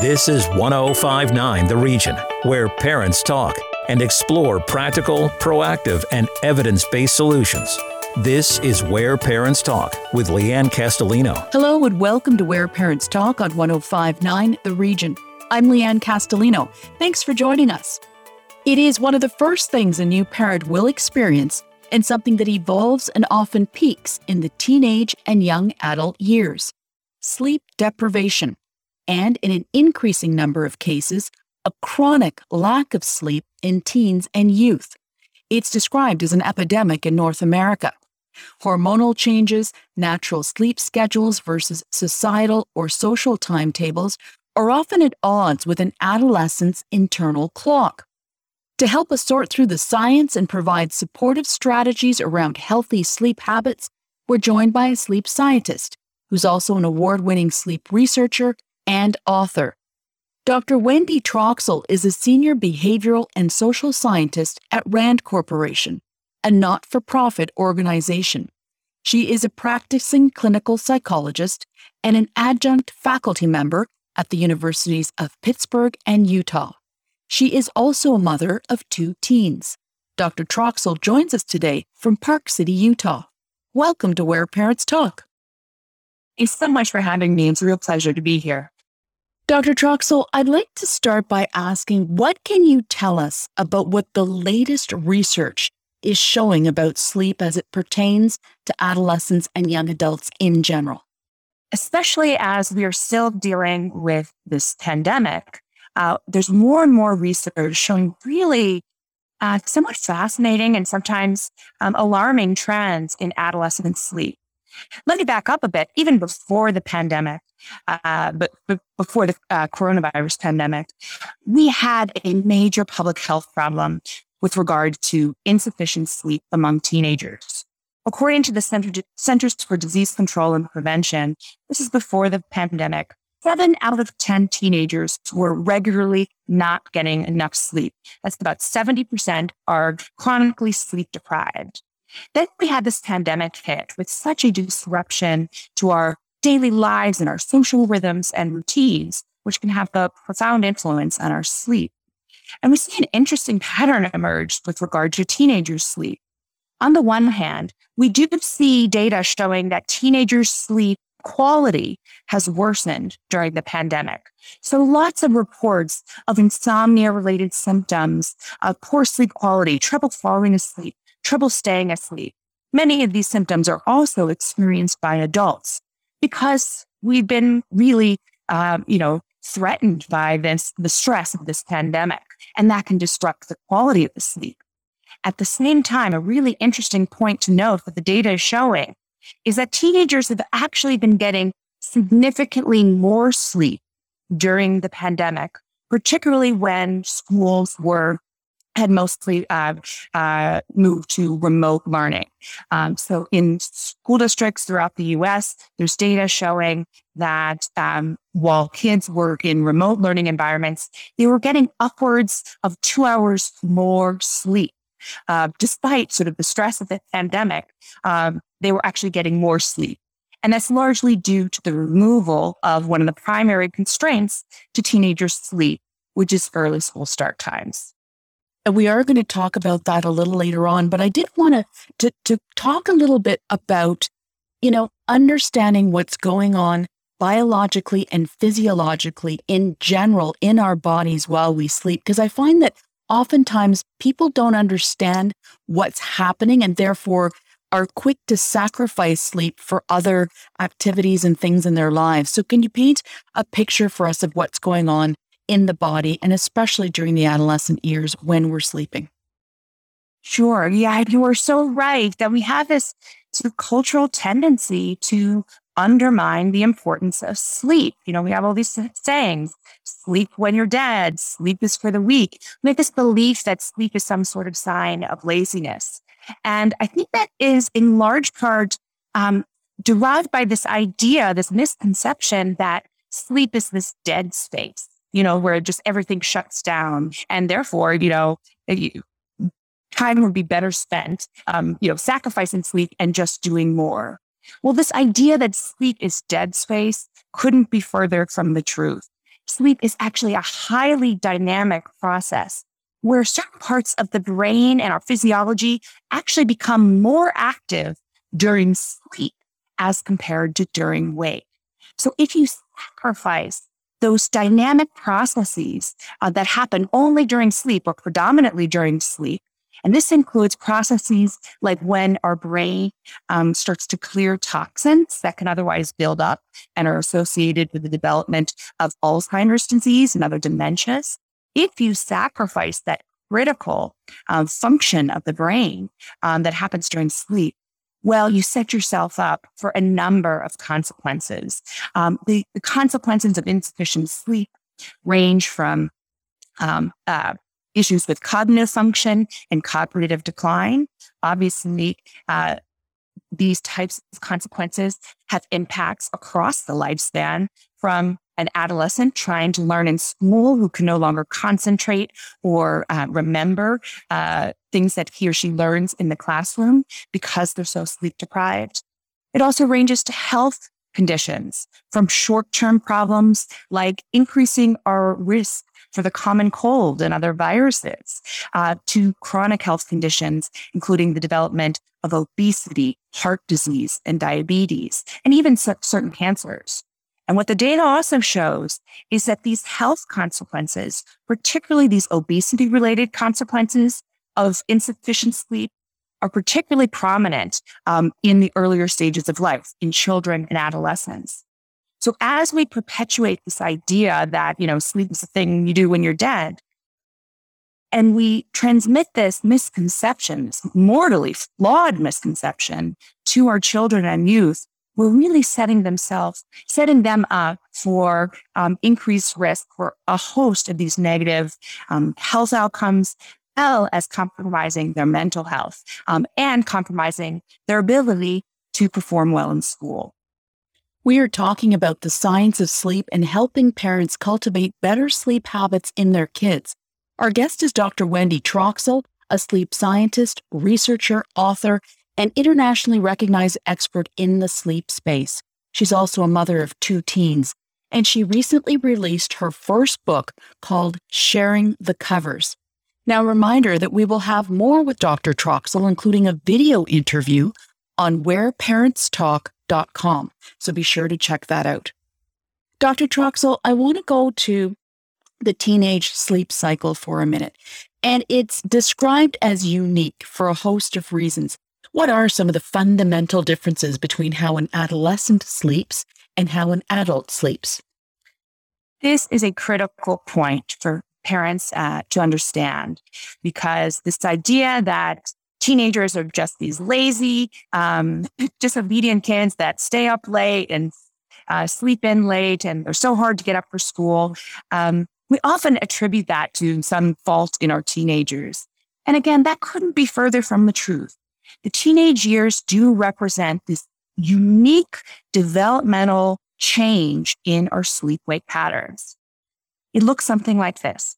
This is 1059 The Region, where parents talk and explore practical, proactive, and evidence based solutions. This is Where Parents Talk with Leanne Castellino. Hello, and welcome to Where Parents Talk on 1059 The Region. I'm Leanne Castellino. Thanks for joining us. It is one of the first things a new parent will experience and something that evolves and often peaks in the teenage and young adult years sleep deprivation and in an increasing number of cases, a chronic lack of sleep in teens and youth. It's described as an epidemic in North America. Hormonal changes, natural sleep schedules versus societal or social timetables are often at odds with an adolescent's internal clock. To help us sort through the science and provide supportive strategies around healthy sleep habits, we're joined by a sleep scientist who's also an award winning sleep researcher and author. Dr. Wendy Troxel is a senior behavioral and social scientist at RAND Corporation, a not for profit organization. She is a practicing clinical psychologist and an adjunct faculty member at the universities of Pittsburgh and Utah. She is also a mother of two teens. Dr. Troxel joins us today from Park City, Utah. Welcome to Where Parents Talk. Thanks so much for having me. It's a real pleasure to be here. Dr. Troxel, I'd like to start by asking what can you tell us about what the latest research is showing about sleep as it pertains to adolescents and young adults in general? Especially as we are still dealing with this pandemic, uh, there's more and more research showing really uh, somewhat fascinating and sometimes um, alarming trends in adolescent sleep. Let me back up a bit. Even before the pandemic, uh, but, but, before the uh, coronavirus pandemic, we had a major public health problem with regard to insufficient sleep among teenagers. According to the Center, Centers for Disease Control and Prevention, this is before the pandemic, seven out of 10 teenagers were regularly not getting enough sleep. That's about 70% are chronically sleep deprived. Then we had this pandemic hit with such a disruption to our daily lives and our social rhythms and routines, which can have a profound influence on our sleep. And we see an interesting pattern emerge with regard to teenagers' sleep. On the one hand, we do see data showing that teenagers' sleep quality has worsened during the pandemic. So lots of reports of insomnia related symptoms, of poor sleep quality, trouble falling asleep, trouble staying asleep. Many of these symptoms are also experienced by adults because we've been really, um, you know, threatened by this, the stress of this pandemic, and that can disrupt the quality of the sleep. At the same time, a really interesting point to note that the data is showing is that teenagers have actually been getting significantly more sleep during the pandemic, particularly when schools were had mostly uh, uh, moved to remote learning. Um, so in school districts throughout the US, there's data showing that um, while kids were in remote learning environments, they were getting upwards of two hours more sleep. Uh, despite sort of the stress of the pandemic, um, they were actually getting more sleep. And that's largely due to the removal of one of the primary constraints to teenagers' sleep, which is early school start times. And we are going to talk about that a little later on, but I did want to, to talk a little bit about, you know, understanding what's going on biologically and physiologically in general in our bodies while we sleep. Because I find that oftentimes people don't understand what's happening and therefore are quick to sacrifice sleep for other activities and things in their lives. So, can you paint a picture for us of what's going on in the body, and especially during the adolescent years when we're sleeping. Sure. Yeah, you are so right that we have this sort of cultural tendency to undermine the importance of sleep. You know, we have all these sayings sleep when you're dead, sleep is for the weak. We have this belief that sleep is some sort of sign of laziness. And I think that is in large part um, derived by this idea, this misconception that sleep is this dead space you know, where just everything shuts down. And therefore, you know, time would be better spent, um, you know, sacrificing sleep and just doing more. Well, this idea that sleep is dead space couldn't be further from the truth. sleep is actually a highly dynamic process where certain parts of the brain and our physiology actually become more active during sleep as compared to during wake. So if you sacrifice those dynamic processes uh, that happen only during sleep or predominantly during sleep, and this includes processes like when our brain um, starts to clear toxins that can otherwise build up and are associated with the development of Alzheimer's disease and other dementias. If you sacrifice that critical um, function of the brain um, that happens during sleep, well, you set yourself up for a number of consequences. Um, the, the, consequences of insufficient sleep range from um, uh, issues with cognitive function and cognitive decline. Obviously, uh, these types of consequences have impacts across the lifespan from an adolescent trying to learn in school who can no longer concentrate or uh, remember uh, things that he or she learns in the classroom because they're so sleep deprived. It also ranges to health conditions from short term problems like increasing our risk for the common cold and other viruses uh, to chronic health conditions, including the development of obesity, heart disease, and diabetes, and even certain cancers. And what the data also shows is that these health consequences, particularly these obesity related consequences of insufficient sleep, are particularly prominent um, in the earlier stages of life in children and adolescents. So as we perpetuate this idea that, you know, sleep is a thing you do when you're dead, and we transmit this misconception, this mortally flawed misconception to our children and youth, we're really setting themselves, setting them up for um, increased risk for a host of these negative um, health outcomes, well as compromising their mental health um, and compromising their ability to perform well in school. We are talking about the science of sleep and helping parents cultivate better sleep habits in their kids. Our guest is Dr. Wendy Troxel, a sleep scientist, researcher, author, and internationally recognized expert in the sleep space. She's also a mother of two teens, and she recently released her first book called Sharing the Covers. Now, reminder that we will have more with Dr. Troxel, including a video interview on whereparentstalk.com. So be sure to check that out. Dr. Troxel, I want to go to the teenage sleep cycle for a minute. And it's described as unique for a host of reasons. What are some of the fundamental differences between how an adolescent sleeps and how an adult sleeps? This is a critical point for parents uh, to understand because this idea that teenagers are just these lazy, um, disobedient kids that stay up late and uh, sleep in late and they're so hard to get up for school. Um, we often attribute that to some fault in our teenagers. And again, that couldn't be further from the truth the teenage years do represent this unique developmental change in our sleep wake patterns. It looks something like this.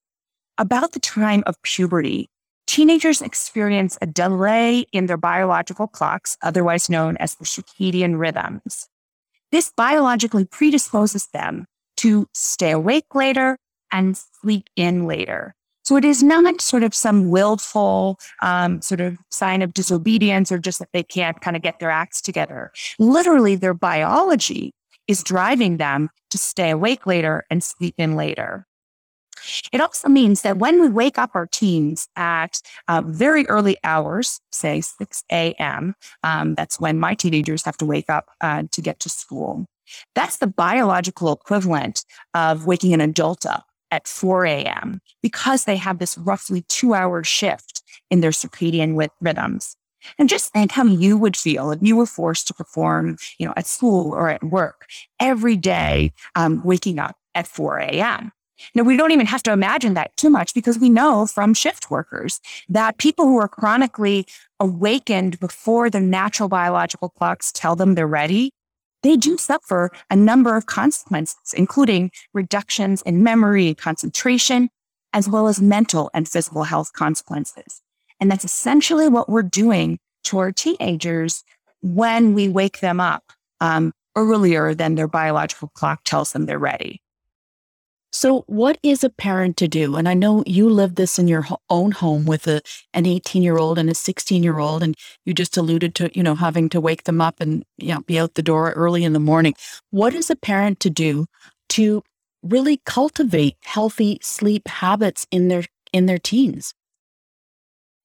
About the time of puberty, teenagers experience a delay in their biological clocks, otherwise known as the circadian rhythms. This biologically predisposes them to stay awake later and sleep in later. So it is not sort of some willful um, sort of sign of disobedience or just that they can't kind of get their acts together. Literally, their biology is driving them to stay awake later and sleep in later. It also means that when we wake up our teens at uh, very early hours, say 6 a.m., um, that's when my teenagers have to wake up uh, to get to school. That's the biological equivalent of waking an adult up at 4 a.m. because they have this roughly two hour shift in their circadian rhythms. And just think how you would feel if you were forced to perform, you know, at school or at work every day, um, waking up at 4 a.m. Now, we don't even have to imagine that too much because we know from shift workers that people who are chronically awakened before their natural biological clocks tell them they're ready they do suffer a number of consequences, including reductions in memory, and concentration, as well as mental and physical health consequences. And that's essentially what we're doing to our teenagers when we wake them up um, earlier than their biological clock tells them they're ready. So, what is a parent to do? And I know you live this in your own home with a, an 18 year old and a 16 year old, and you just alluded to, you know, having to wake them up and you know, be out the door early in the morning. What is a parent to do to really cultivate healthy sleep habits in their in their teens?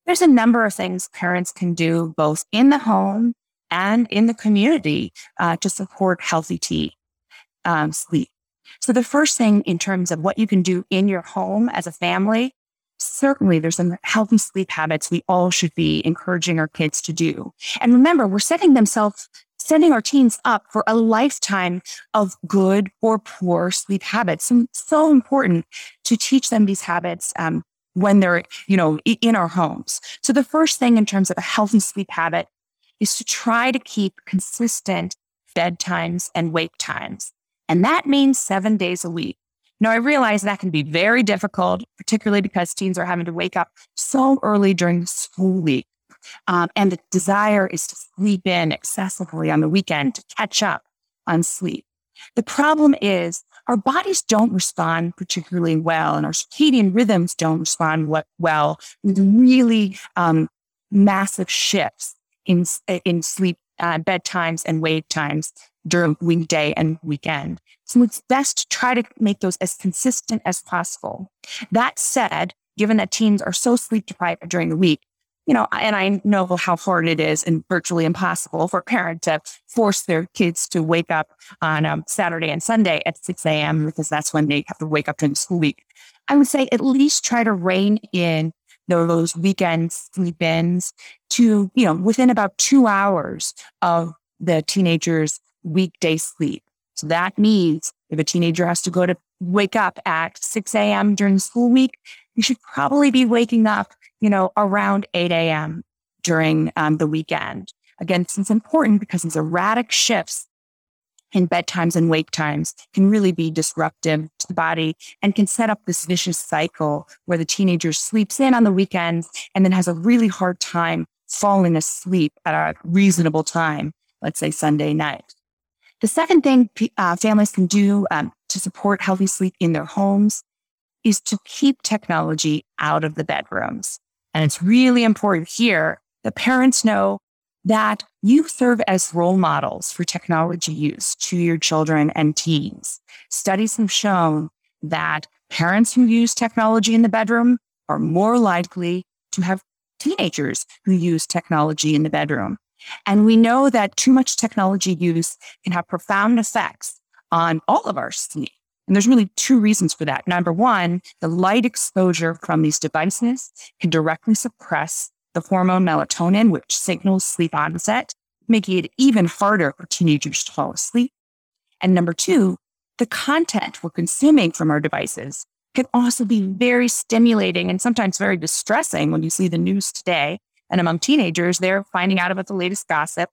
There's a number of things parents can do both in the home and in the community uh, to support healthy tea um, sleep. So the first thing in terms of what you can do in your home as a family, certainly there's some healthy sleep habits we all should be encouraging our kids to do. And remember, we're setting themselves setting our teens up for a lifetime of good or poor sleep habits. And so important to teach them these habits um, when they're, you know, in our homes. So the first thing in terms of a healthy sleep habit is to try to keep consistent bedtimes and wake times. And that means seven days a week. Now, I realize that can be very difficult, particularly because teens are having to wake up so early during the school week. Um, and the desire is to sleep in excessively on the weekend to catch up on sleep. The problem is our bodies don't respond particularly well, and our circadian rhythms don't respond well with really um, massive shifts in in sleep uh, bedtimes and wake times during weekday and weekend. So it's best to try to make those as consistent as possible. That said, given that teens are so sleep deprived during the week, you know, and I know how hard it is and virtually impossible for a parent to force their kids to wake up on um, Saturday and Sunday at 6 a.m. because that's when they have to wake up during the school week. I would say at least try to rein in those weekend sleep ins to, you know, within about two hours of the teenager's weekday sleep. So that means if a teenager has to go to wake up at 6 a.m. during the school week, you should probably be waking up you know, around 8 a.m. during um, the weekend. Again, this is important because these erratic shifts in bedtimes and wake times can really be disruptive to the body and can set up this vicious cycle where the teenager sleeps in on the weekends and then has a really hard time falling asleep at a reasonable time, let's say Sunday night. The second thing uh, families can do um, to support healthy sleep in their homes is to keep technology out of the bedrooms. And it's really important here that parents know that you serve as role models for technology use to your children and teens. Studies have shown that parents who use technology in the bedroom are more likely to have teenagers who use technology in the bedroom. And we know that too much technology use can have profound effects on all of our sleep. And there's really two reasons for that. Number one, the light exposure from these devices can directly suppress the hormone melatonin, which signals sleep onset, making it even harder for teenagers to fall asleep. And number two, the content we're consuming from our devices can also be very stimulating and sometimes very distressing when you see the news today. And among teenagers, they're finding out about the latest gossip.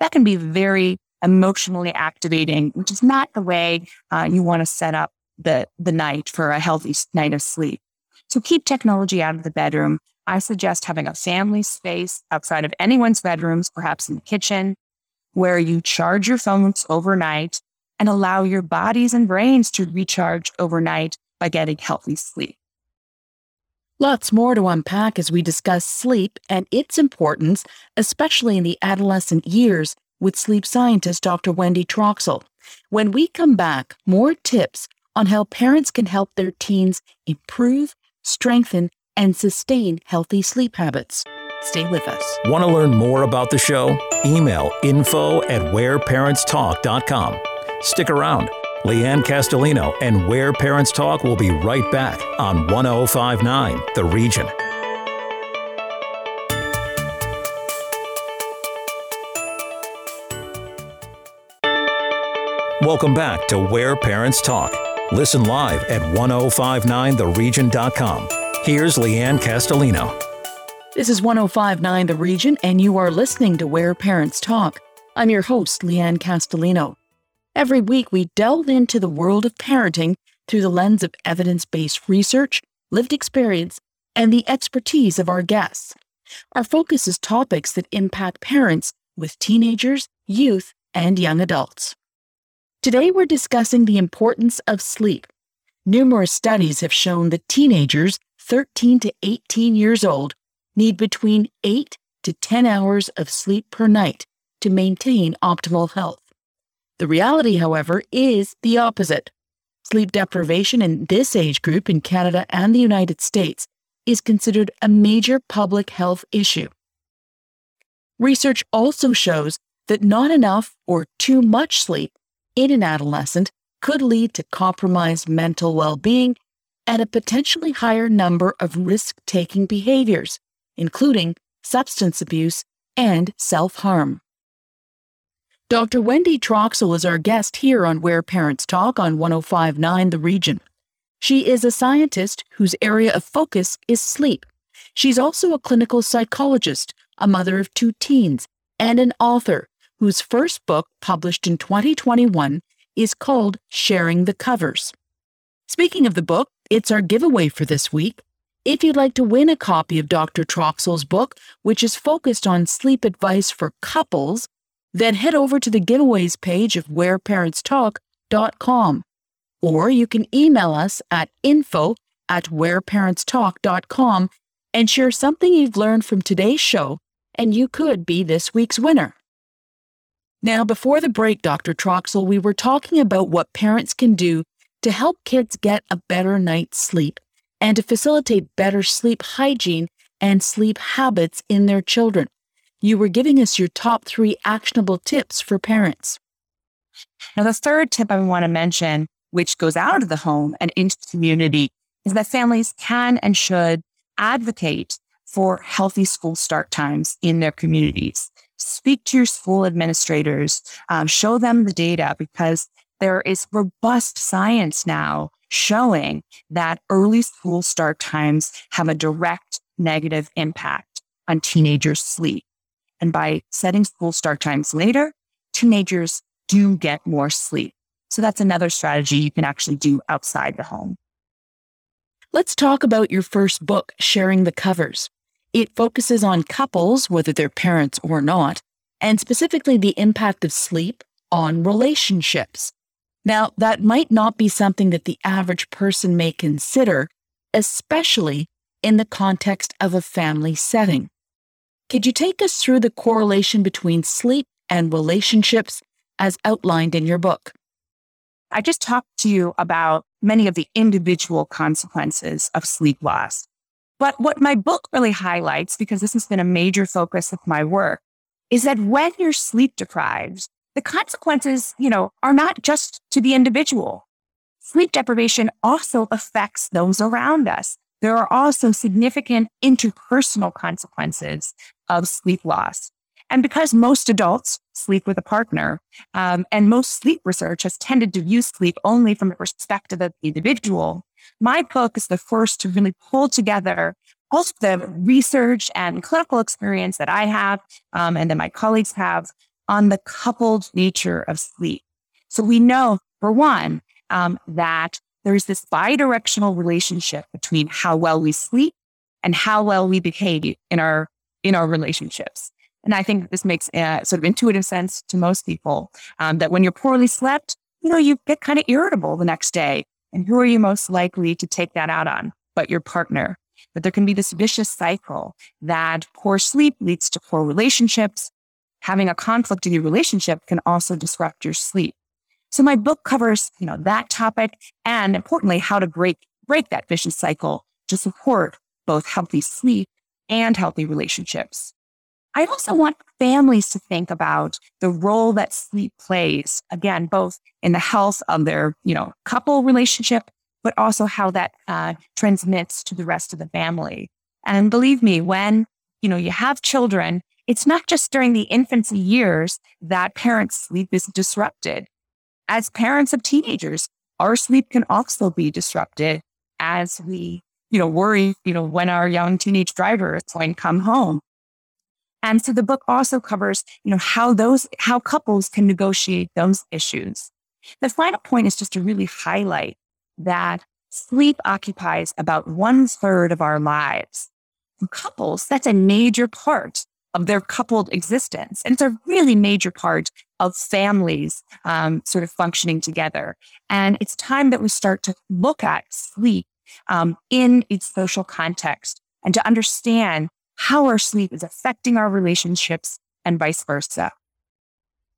That can be very emotionally activating, which is not the way uh, you want to set up the, the night for a healthy night of sleep. So keep technology out of the bedroom. I suggest having a family space outside of anyone's bedrooms, perhaps in the kitchen, where you charge your phones overnight and allow your bodies and brains to recharge overnight by getting healthy sleep. Lots more to unpack as we discuss sleep and its importance, especially in the adolescent years with sleep scientist Dr. Wendy Troxel. When we come back, more tips on how parents can help their teens improve, strengthen, and sustain healthy sleep habits. Stay with us. Want to learn more about the show? Email info at whereparentstalk.com. Stick around. Leanne Castellino and Where Parents Talk will be right back on 1059 The Region. Welcome back to Where Parents Talk. Listen live at 1059theregion.com. Here's Leanne Castellino. This is 1059 The Region, and you are listening to Where Parents Talk. I'm your host, Leanne Castellino. Every week, we delve into the world of parenting through the lens of evidence based research, lived experience, and the expertise of our guests. Our focus is topics that impact parents with teenagers, youth, and young adults. Today, we're discussing the importance of sleep. numerous studies have shown that teenagers 13 to 18 years old need between 8 to 10 hours of sleep per night to maintain optimal health. The reality, however, is the opposite. Sleep deprivation in this age group in Canada and the United States is considered a major public health issue. Research also shows that not enough or too much sleep in an adolescent could lead to compromised mental well being and a potentially higher number of risk taking behaviors, including substance abuse and self harm. Dr. Wendy Troxel is our guest here on Where Parents Talk on 1059 The Region. She is a scientist whose area of focus is sleep. She's also a clinical psychologist, a mother of two teens, and an author whose first book, published in 2021, is called Sharing the Covers. Speaking of the book, it's our giveaway for this week. If you'd like to win a copy of Dr. Troxel's book, which is focused on sleep advice for couples, then head over to the giveaways page of whereparentstalk.com. Or you can email us at info at whereparentstalk.com and share something you've learned from today's show, and you could be this week's winner. Now, before the break, Dr. Troxel, we were talking about what parents can do to help kids get a better night's sleep and to facilitate better sleep hygiene and sleep habits in their children. You were giving us your top three actionable tips for parents. Now, the third tip I want to mention, which goes out of the home and into the community, is that families can and should advocate for healthy school start times in their communities speak to your school administrators, um, show them the data because there is robust science now showing that early school start times have a direct negative impact on teenagers' sleep. And by setting school start times later, teenagers do get more sleep. So that's another strategy you can actually do outside the home. Let's talk about your first book, Sharing the Covers. It focuses on couples, whether they're parents or not, and specifically the impact of sleep on relationships. Now, that might not be something that the average person may consider, especially in the context of a family setting. Could you take us through the correlation between sleep and relationships as outlined in your book? I just talked to you about many of the individual consequences of sleep loss. But what my book really highlights, because this has been a major focus of my work, is that when you're sleep deprived, the consequences, you know, are not just to the individual. Sleep deprivation also affects those around us. There are also significant interpersonal consequences of sleep loss. And because most adults sleep with a partner, um, and most sleep research has tended to view sleep only from the perspective of the individual, my book is the first to really pull together all of the research and clinical experience that I have um, and that my colleagues have on the coupled nature of sleep. So we know, for one, um, that there's this bidirectional relationship between how well we sleep and how well we behave in our in our relationships. And I think this makes a sort of intuitive sense to most people um, that when you're poorly slept, you know, you get kind of irritable the next day. And who are you most likely to take that out on? But your partner. But there can be this vicious cycle that poor sleep leads to poor relationships. Having a conflict in your relationship can also disrupt your sleep. So my book covers, you know, that topic and importantly, how to break, break that vicious cycle to support both healthy sleep and healthy relationships. I also want families to think about the role that sleep plays, again, both in the health of their, you know, couple relationship, but also how that uh, transmits to the rest of the family. And believe me, when, you know, you have children, it's not just during the infancy years that parents' sleep is disrupted. As parents of teenagers, our sleep can also be disrupted as we, you know, worry, you know, when our young teenage driver is going to come home and so the book also covers, you know, how those, how couples can negotiate those issues. The final point is just to really highlight that sleep occupies about one third of our lives. For couples, that's a major part of their coupled existence. And it's a really major part of families um, sort of functioning together. And it's time that we start to look at sleep um, in its social context and to understand how our sleep is affecting our relationships and vice versa.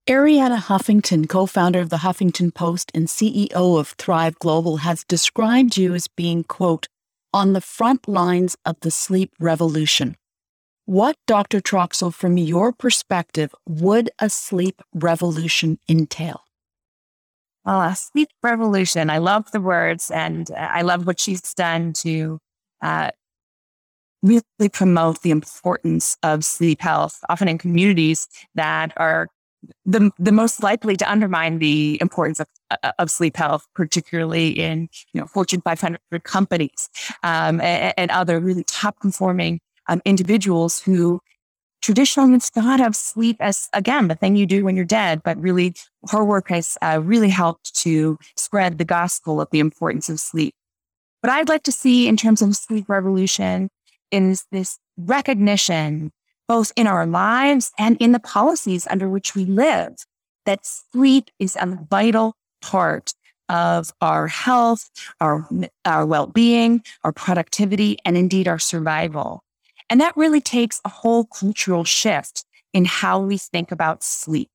Arianna Huffington, co founder of the Huffington Post and CEO of Thrive Global, has described you as being, quote, on the front lines of the sleep revolution. What, Dr. Troxel, from your perspective, would a sleep revolution entail? A sleep revolution. I love the words and I love what she's done to uh, really promote the importance of sleep health, often in communities that are the, the most likely to undermine the importance of, uh, of sleep health, particularly in you know Fortune 500 companies um, and, and, other really top performing um, individuals who traditionally thought of sleep as again the thing you do when you're dead, but really her work has uh, really helped to spread the gospel of the importance of sleep. What I'd like to see in terms of sleep revolution is this recognition both in our lives and in the policies under which we live, that sleep is a vital part of our health, our, our well being, our productivity, and indeed our survival. And that really takes a whole cultural shift in how we think about sleep.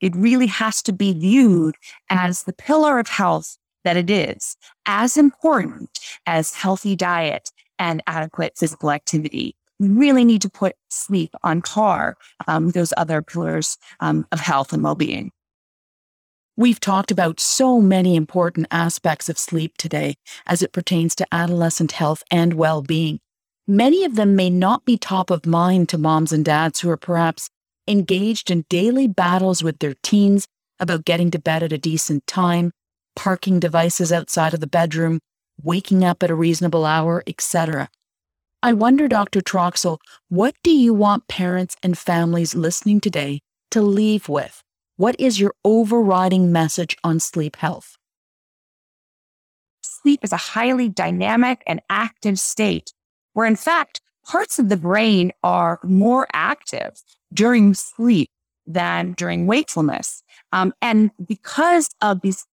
It really has to be viewed as the pillar of health that it is, as important as healthy diet and adequate physical activity we really need to put sleep on par um, with those other pillars um, of health and well being. We've talked about so many important aspects of sleep today as it pertains to adolescent health and well being. Many of them may not be top of mind to moms and dads who are perhaps engaged in daily battles with their teens about getting to bed at a decent time, parking devices outside of the bedroom, waking up at a reasonable hour, etc. I wonder, Dr. Troxel, what do you want parents and families listening today to leave with? What is your overriding message on sleep health? Sleep is a highly dynamic and active state where, in fact, parts of the brain are more active during sleep than during wakefulness. Um, and because of these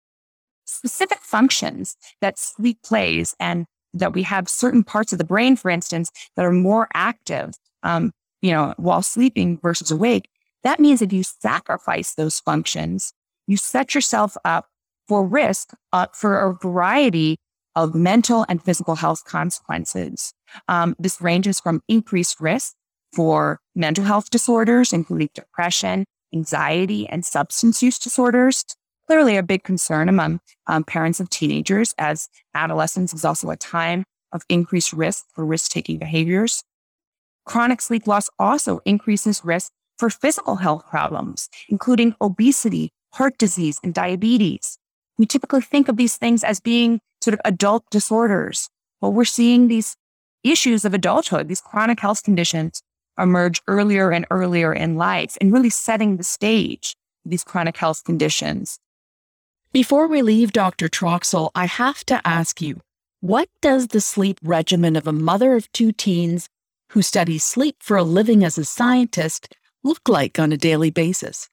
specific functions that sleep plays and that we have certain parts of the brain, for instance, that are more active, um, you know, while sleeping versus awake, that means if you sacrifice those functions, you set yourself up for risk uh, for a variety of mental and physical health consequences. Um, this ranges from increased risk for mental health disorders, including depression, anxiety, and substance use disorders, clearly a big concern among um, parents of teenagers, as adolescence is also a time of increased risk for risk taking behaviors. Chronic sleep loss also increases risk for physical health problems, including obesity, heart disease, and diabetes. We typically think of these things as being sort of adult disorders, but we're seeing these issues of adulthood, these chronic health conditions emerge earlier and earlier in life and really setting the stage for these chronic health conditions before we leave Dr. Troxel, I have to ask you what does the sleep regimen of a mother of two teens who studies sleep for a living as a scientist look like on a daily basis?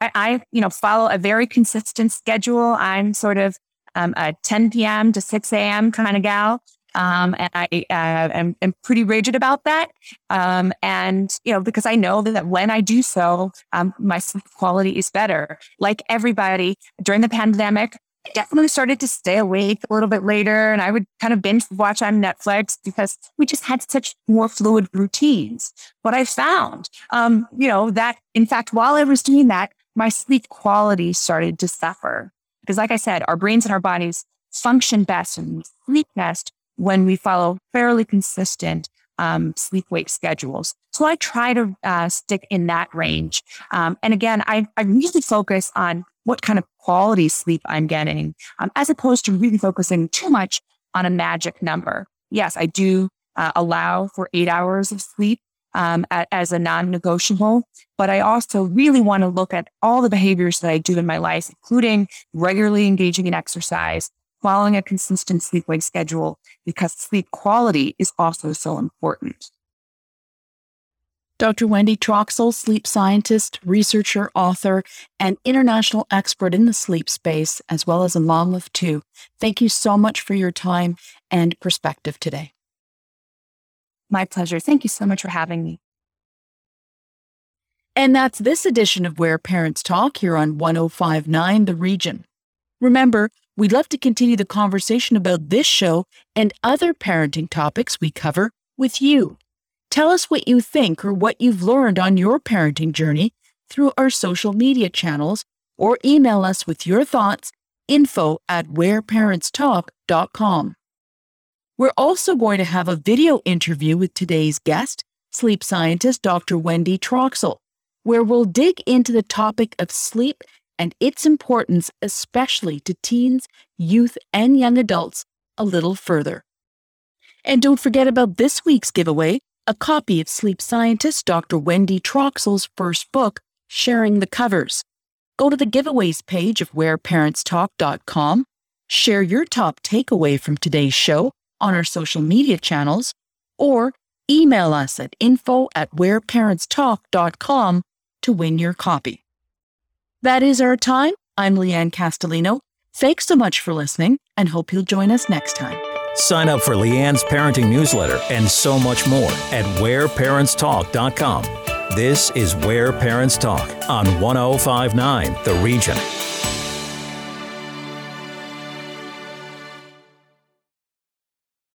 I, I you know, follow a very consistent schedule. I'm sort of um, a 10 p.m. to 6 a.m. kind of gal. Um, and I uh, am, am, pretty rigid about that. Um, and, you know, because I know that when I do so, um, my sleep quality is better. Like everybody during the pandemic, I definitely started to stay awake a little bit later and I would kind of binge watch on Netflix because we just had such more fluid routines. But I found, um, you know, that in fact, while I was doing that, my sleep quality started to suffer. Because like I said, our brains and our bodies function best and sleep best when we follow fairly consistent um, sleep wake schedules. So I try to uh, stick in that range. Um, and again, I, I really focus on what kind of quality sleep I'm getting, um, as opposed to really focusing too much on a magic number. Yes, I do uh, allow for eight hours of sleep um, as a non negotiable, but I also really want to look at all the behaviors that I do in my life, including regularly engaging in exercise, following a consistent sleep wake schedule because sleep quality is also so important. Dr. Wendy Troxel, sleep scientist, researcher, author, and international expert in the sleep space, as well as a mom of two. Thank you so much for your time and perspective today. My pleasure. Thank you so much for having me. And that's this edition of Where Parents Talk here on 1059 The Region. Remember, we'd love to continue the conversation about this show and other parenting topics we cover with you. Tell us what you think or what you've learned on your parenting journey through our social media channels or email us with your thoughts info at whereparentstalk.com. We're also going to have a video interview with today's guest, sleep scientist Dr. Wendy Troxel, where we'll dig into the topic of sleep and its importance, especially to teens, youth, and young adults, a little further. And don't forget about this week's giveaway a copy of sleep scientist Dr. Wendy Troxel's first book, Sharing the Covers. Go to the giveaways page of whereparentstalk.com, share your top takeaway from today's show on our social media channels, or email us at info at whereparentstalk.com to win your copy. That is our time. I'm Leanne Castellino. Thanks so much for listening and hope you'll join us next time. Sign up for Leanne's parenting newsletter and so much more at whereparentstalk.com. This is Where Parents Talk on 1059 The Region.